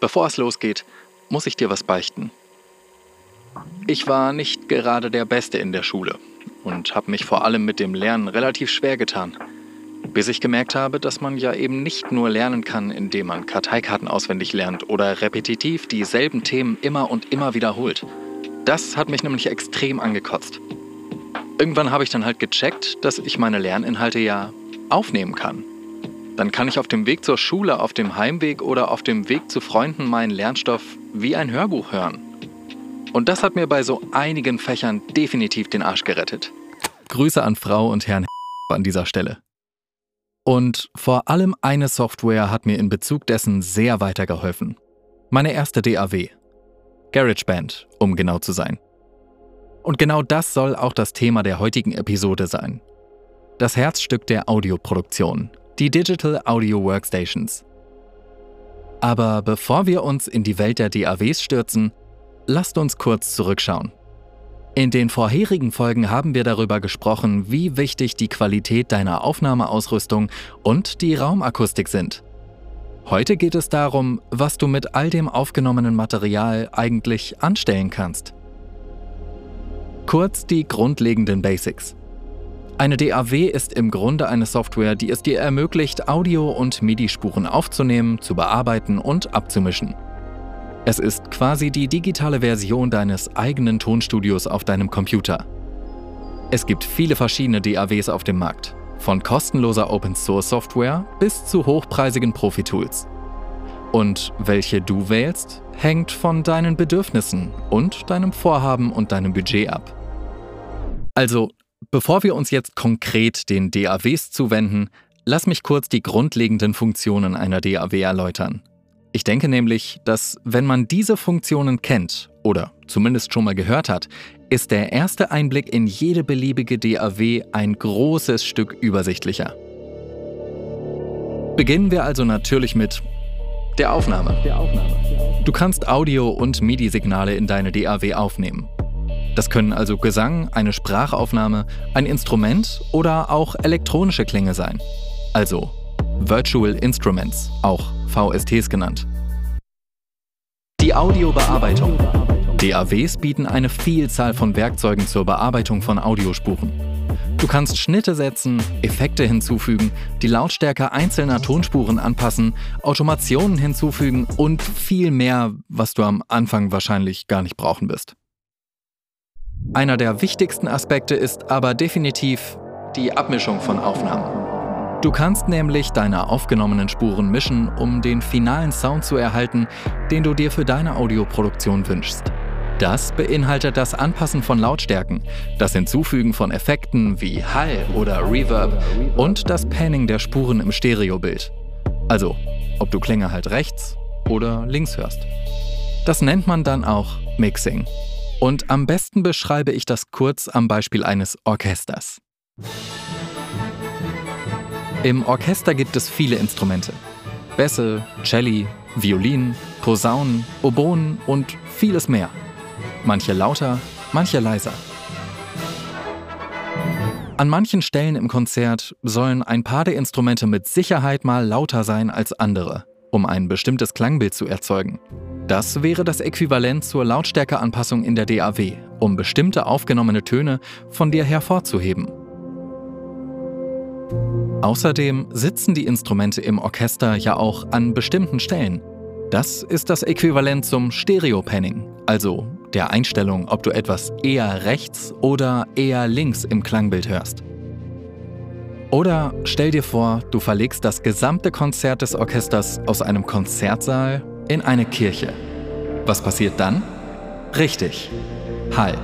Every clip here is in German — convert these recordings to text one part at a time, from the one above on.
Bevor es losgeht, muss ich dir was beichten. Ich war nicht gerade der Beste in der Schule und habe mich vor allem mit dem Lernen relativ schwer getan. Bis ich gemerkt habe, dass man ja eben nicht nur lernen kann, indem man Karteikarten auswendig lernt oder repetitiv dieselben Themen immer und immer wiederholt. Das hat mich nämlich extrem angekotzt. Irgendwann habe ich dann halt gecheckt, dass ich meine Lerninhalte ja aufnehmen kann. Dann kann ich auf dem Weg zur Schule, auf dem Heimweg oder auf dem Weg zu Freunden meinen Lernstoff wie ein Hörbuch hören. Und das hat mir bei so einigen Fächern definitiv den Arsch gerettet. Grüße an Frau und Herrn an dieser Stelle. Und vor allem eine Software hat mir in Bezug dessen sehr weitergeholfen. Meine erste DAW. GarageBand, um genau zu sein. Und genau das soll auch das Thema der heutigen Episode sein. Das Herzstück der Audioproduktion, die Digital Audio Workstations. Aber bevor wir uns in die Welt der DAWs stürzen, lasst uns kurz zurückschauen. In den vorherigen Folgen haben wir darüber gesprochen, wie wichtig die Qualität deiner Aufnahmeausrüstung und die Raumakustik sind. Heute geht es darum, was du mit all dem aufgenommenen Material eigentlich anstellen kannst. Kurz die grundlegenden Basics. Eine DAW ist im Grunde eine Software, die es dir ermöglicht, Audio- und MIDI-Spuren aufzunehmen, zu bearbeiten und abzumischen. Es ist quasi die digitale Version deines eigenen Tonstudios auf deinem Computer. Es gibt viele verschiedene DAWs auf dem Markt, von kostenloser Open-Source-Software bis zu hochpreisigen Profi-Tools. Und welche du wählst, hängt von deinen Bedürfnissen und deinem Vorhaben und deinem Budget ab. Also, bevor wir uns jetzt konkret den DAWs zuwenden, lass mich kurz die grundlegenden Funktionen einer DAW erläutern. Ich denke nämlich, dass wenn man diese Funktionen kennt oder zumindest schon mal gehört hat, ist der erste Einblick in jede beliebige DAW ein großes Stück übersichtlicher. Beginnen wir also natürlich mit der Aufnahme. Du kannst Audio- und MIDI-Signale in deine DAW aufnehmen. Das können also Gesang, eine Sprachaufnahme, ein Instrument oder auch elektronische Klänge sein. Also Virtual Instruments, auch VSTs genannt. Die Audiobearbeitung. DAWs bieten eine Vielzahl von Werkzeugen zur Bearbeitung von Audiospuren. Du kannst Schnitte setzen, Effekte hinzufügen, die Lautstärke einzelner Tonspuren anpassen, Automationen hinzufügen und viel mehr, was du am Anfang wahrscheinlich gar nicht brauchen wirst. Einer der wichtigsten Aspekte ist aber definitiv die Abmischung von Aufnahmen. Du kannst nämlich deine aufgenommenen Spuren mischen, um den finalen Sound zu erhalten, den du dir für deine Audioproduktion wünschst. Das beinhaltet das Anpassen von Lautstärken, das Hinzufügen von Effekten wie Hall oder Reverb und das Panning der Spuren im Stereobild. Also, ob du Klänge halt rechts oder links hörst. Das nennt man dann auch Mixing. Und am besten beschreibe ich das kurz am Beispiel eines Orchesters. Im Orchester gibt es viele Instrumente. Bässe, Celli, Violinen, Posaunen, Oboen und vieles mehr. Manche lauter, manche leiser. An manchen Stellen im Konzert sollen ein paar der Instrumente mit Sicherheit mal lauter sein als andere, um ein bestimmtes Klangbild zu erzeugen. Das wäre das Äquivalent zur Lautstärkeanpassung in der DAW, um bestimmte aufgenommene Töne von dir hervorzuheben. Außerdem sitzen die Instrumente im Orchester ja auch an bestimmten Stellen. Das ist das Äquivalent zum Stereo-Panning, also der Einstellung, ob du etwas eher rechts oder eher links im Klangbild hörst. Oder stell dir vor, du verlegst das gesamte Konzert des Orchesters aus einem Konzertsaal in eine Kirche. Was passiert dann? Richtig, Hall.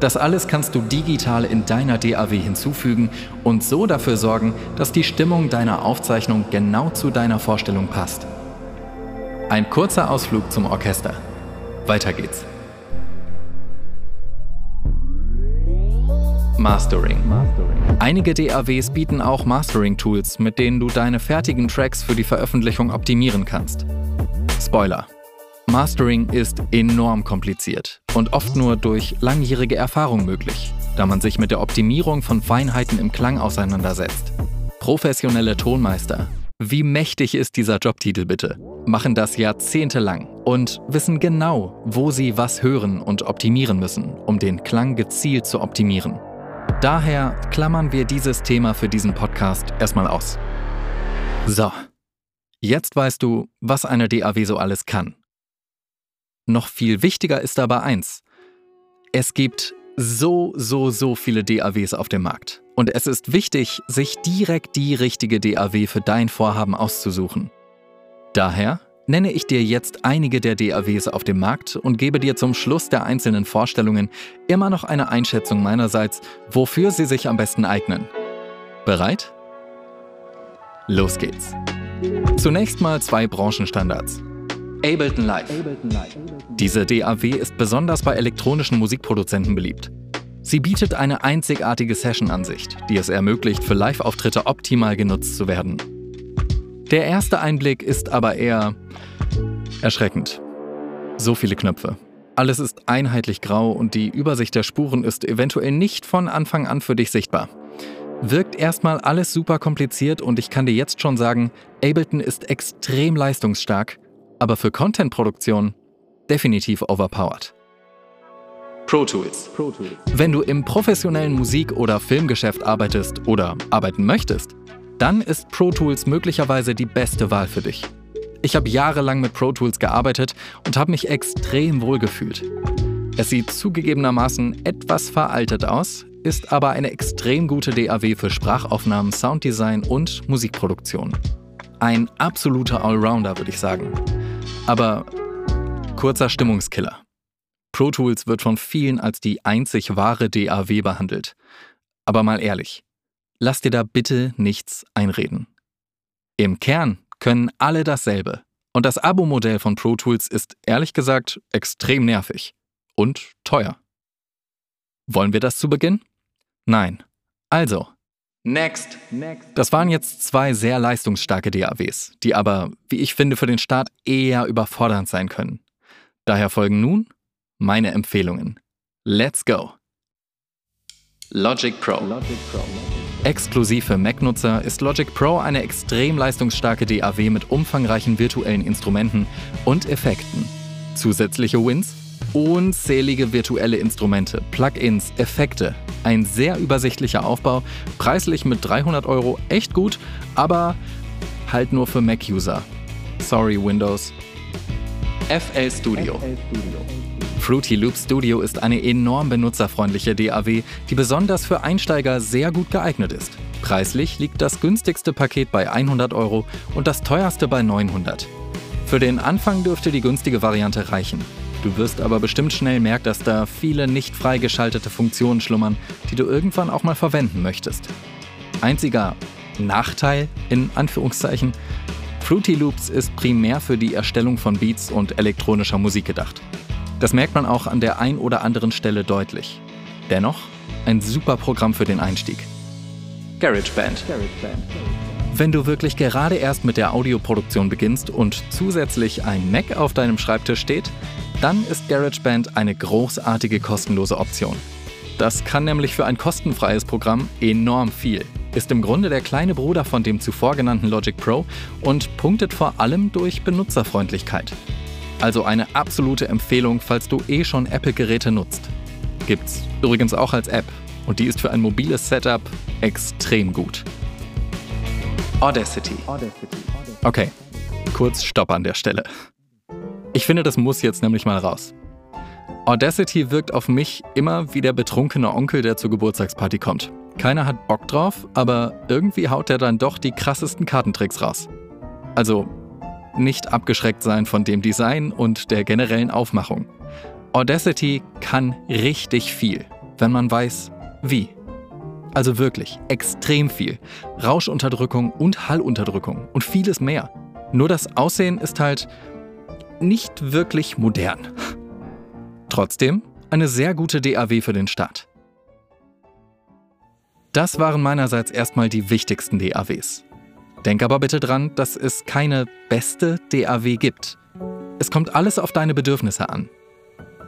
Das alles kannst du digital in deiner DAW hinzufügen und so dafür sorgen, dass die Stimmung deiner Aufzeichnung genau zu deiner Vorstellung passt. Ein kurzer Ausflug zum Orchester. Weiter geht's. Mastering. Einige DAWs bieten auch Mastering-Tools, mit denen du deine fertigen Tracks für die Veröffentlichung optimieren kannst. Spoiler. Mastering ist enorm kompliziert und oft nur durch langjährige Erfahrung möglich, da man sich mit der Optimierung von Feinheiten im Klang auseinandersetzt. Professionelle Tonmeister, Wie mächtig ist dieser Jobtitel bitte? Machen das jahrzehntelang und wissen genau, wo sie was hören und optimieren müssen, um den Klang gezielt zu optimieren. Daher klammern wir dieses Thema für diesen Podcast erstmal aus. So, jetzt weißt du, was eine DAW so alles kann. Noch viel wichtiger ist aber eins. Es gibt so, so, so viele DAWs auf dem Markt. Und es ist wichtig, sich direkt die richtige DAW für dein Vorhaben auszusuchen. Daher nenne ich dir jetzt einige der DAWs auf dem Markt und gebe dir zum Schluss der einzelnen Vorstellungen immer noch eine Einschätzung meinerseits, wofür sie sich am besten eignen. Bereit? Los geht's. Zunächst mal zwei Branchenstandards. Ableton Live. Diese DAW ist besonders bei elektronischen Musikproduzenten beliebt. Sie bietet eine einzigartige Session-Ansicht, die es ermöglicht, für Live-Auftritte optimal genutzt zu werden. Der erste Einblick ist aber eher erschreckend. So viele Knöpfe. Alles ist einheitlich grau und die Übersicht der Spuren ist eventuell nicht von Anfang an für dich sichtbar. Wirkt erstmal alles super kompliziert und ich kann dir jetzt schon sagen, Ableton ist extrem leistungsstark, aber für Content-Produktion definitiv overpowered. Pro Tools. Wenn du im professionellen Musik- oder Filmgeschäft arbeitest oder arbeiten möchtest, dann ist Pro Tools möglicherweise die beste Wahl für dich. Ich habe jahrelang mit Pro Tools gearbeitet und habe mich extrem wohl gefühlt. Es sieht zugegebenermaßen etwas veraltet aus, ist aber eine extrem gute DAW für Sprachaufnahmen, Sounddesign und Musikproduktion. Ein absoluter Allrounder, würde ich sagen. Aber kurzer Stimmungskiller. Pro Tools wird von vielen als die einzig wahre DAW behandelt. Aber mal ehrlich, lass dir da bitte nichts einreden. Im Kern können alle dasselbe. Und das Abo-Modell von Pro Tools ist ehrlich gesagt extrem nervig und teuer. Wollen wir das zu Beginn? Nein. Also. Next. Das waren jetzt zwei sehr leistungsstarke DAWs, die aber, wie ich finde, für den Start eher überfordernd sein können. Daher folgen nun meine Empfehlungen. Let's go! Logic Pro. Logic Pro. Exklusiv für Mac-Nutzer ist Logic Pro eine extrem leistungsstarke DAW mit umfangreichen virtuellen Instrumenten und Effekten. Zusätzliche Wins, unzählige virtuelle Instrumente, Plugins, Effekte. Ein sehr übersichtlicher Aufbau, preislich mit 300 Euro echt gut, aber halt nur für Mac-User. Sorry Windows. FL Studio. FL Studio. Fruity Loop Studio ist eine enorm benutzerfreundliche DAW, die besonders für Einsteiger sehr gut geeignet ist. Preislich liegt das günstigste Paket bei 100 Euro und das teuerste bei 900. Für den Anfang dürfte die günstige Variante reichen. Du wirst aber bestimmt schnell merken, dass da viele nicht freigeschaltete Funktionen schlummern, die du irgendwann auch mal verwenden möchtest. Einziger Nachteil in Anführungszeichen, Fruity Loops ist primär für die Erstellung von Beats und elektronischer Musik gedacht. Das merkt man auch an der ein oder anderen Stelle deutlich. Dennoch ein super Programm für den Einstieg. GarageBand. Wenn du wirklich gerade erst mit der Audioproduktion beginnst und zusätzlich ein Mac auf deinem Schreibtisch steht, dann ist GarageBand eine großartige kostenlose Option. Das kann nämlich für ein kostenfreies Programm enorm viel, ist im Grunde der kleine Bruder von dem zuvor genannten Logic Pro und punktet vor allem durch Benutzerfreundlichkeit. Also eine absolute Empfehlung, falls du eh schon Apple-Geräte nutzt. Gibt's übrigens auch als App und die ist für ein mobiles Setup extrem gut. Audacity. Okay, kurz Stopp an der Stelle. Ich finde, das muss jetzt nämlich mal raus. Audacity wirkt auf mich immer wie der betrunkene Onkel, der zur Geburtstagsparty kommt. Keiner hat Bock drauf, aber irgendwie haut er dann doch die krassesten Kartentricks raus. Also nicht abgeschreckt sein von dem Design und der generellen Aufmachung. Audacity kann richtig viel, wenn man weiß, wie. Also wirklich extrem viel. Rauschunterdrückung und Hallunterdrückung und vieles mehr. Nur das Aussehen ist halt nicht wirklich modern. Trotzdem eine sehr gute DAW für den Start. Das waren meinerseits erstmal die wichtigsten DAWs. Denk aber bitte dran, dass es keine beste DAW gibt. Es kommt alles auf deine Bedürfnisse an.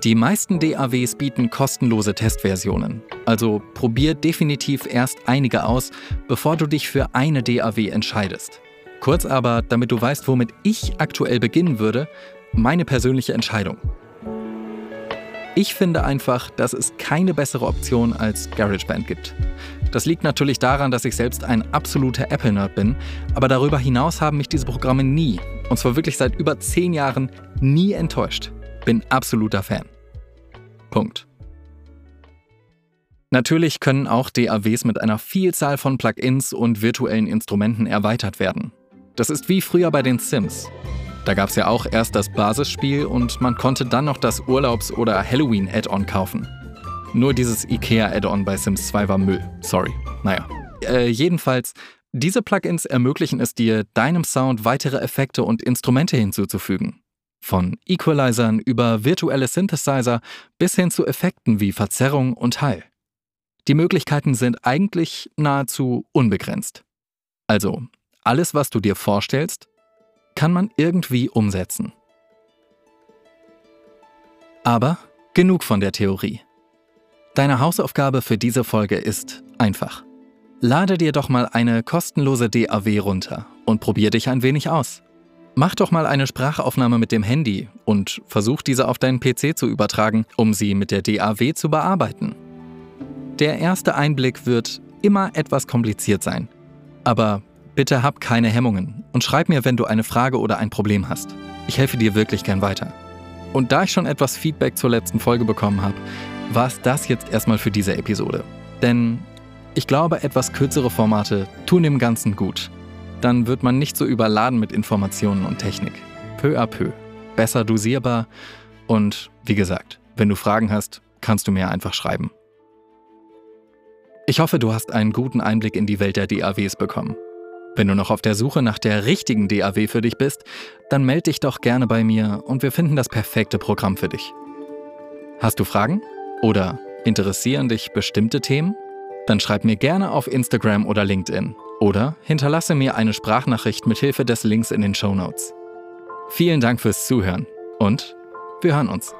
Die meisten DAWs bieten kostenlose Testversionen, also probier definitiv erst einige aus, bevor du dich für eine DAW entscheidest. Kurz aber, damit du weißt, womit ich aktuell beginnen würde, meine persönliche Entscheidung. Ich finde einfach, dass es keine bessere Option als GarageBand gibt. Das liegt natürlich daran, dass ich selbst ein absoluter Apple-Nerd bin, aber darüber hinaus haben mich diese Programme nie, und zwar wirklich seit über zehn Jahren, nie enttäuscht. Bin absoluter Fan. Punkt. Natürlich können auch DAWs mit einer Vielzahl von Plugins und virtuellen Instrumenten erweitert werden. Das ist wie früher bei den Sims. Da gab es ja auch erst das Basisspiel und man konnte dann noch das Urlaubs- oder Halloween-Add-on kaufen. Nur dieses IKEA-Add-on bei Sims 2 war Müll. Sorry. Naja. Äh, jedenfalls, diese Plugins ermöglichen es dir, deinem Sound weitere Effekte und Instrumente hinzuzufügen. Von Equalizern über virtuelle Synthesizer bis hin zu Effekten wie Verzerrung und Hall. Die Möglichkeiten sind eigentlich nahezu unbegrenzt. Also, alles, was du dir vorstellst, kann man irgendwie umsetzen. Aber genug von der Theorie. Deine Hausaufgabe für diese Folge ist einfach. Lade dir doch mal eine kostenlose DAW runter und probier dich ein wenig aus. Mach doch mal eine Sprachaufnahme mit dem Handy und versuch diese auf deinen PC zu übertragen, um sie mit der DAW zu bearbeiten. Der erste Einblick wird immer etwas kompliziert sein. Aber Bitte hab keine Hemmungen und schreib mir, wenn du eine Frage oder ein Problem hast. Ich helfe dir wirklich gern weiter. Und da ich schon etwas Feedback zur letzten Folge bekommen habe, war es das jetzt erstmal für diese Episode. Denn ich glaube, etwas kürzere Formate tun dem Ganzen gut. Dann wird man nicht so überladen mit Informationen und Technik. Peu à peu. Besser dosierbar. Und wie gesagt, wenn du Fragen hast, kannst du mir einfach schreiben. Ich hoffe, du hast einen guten Einblick in die Welt der DAWs bekommen. Wenn du noch auf der Suche nach der richtigen DAW für dich bist, dann melde dich doch gerne bei mir und wir finden das perfekte Programm für dich. Hast du Fragen? Oder interessieren dich bestimmte Themen? Dann schreib mir gerne auf Instagram oder LinkedIn oder hinterlasse mir eine Sprachnachricht mit Hilfe des Links in den Show Notes. Vielen Dank fürs Zuhören und wir hören uns.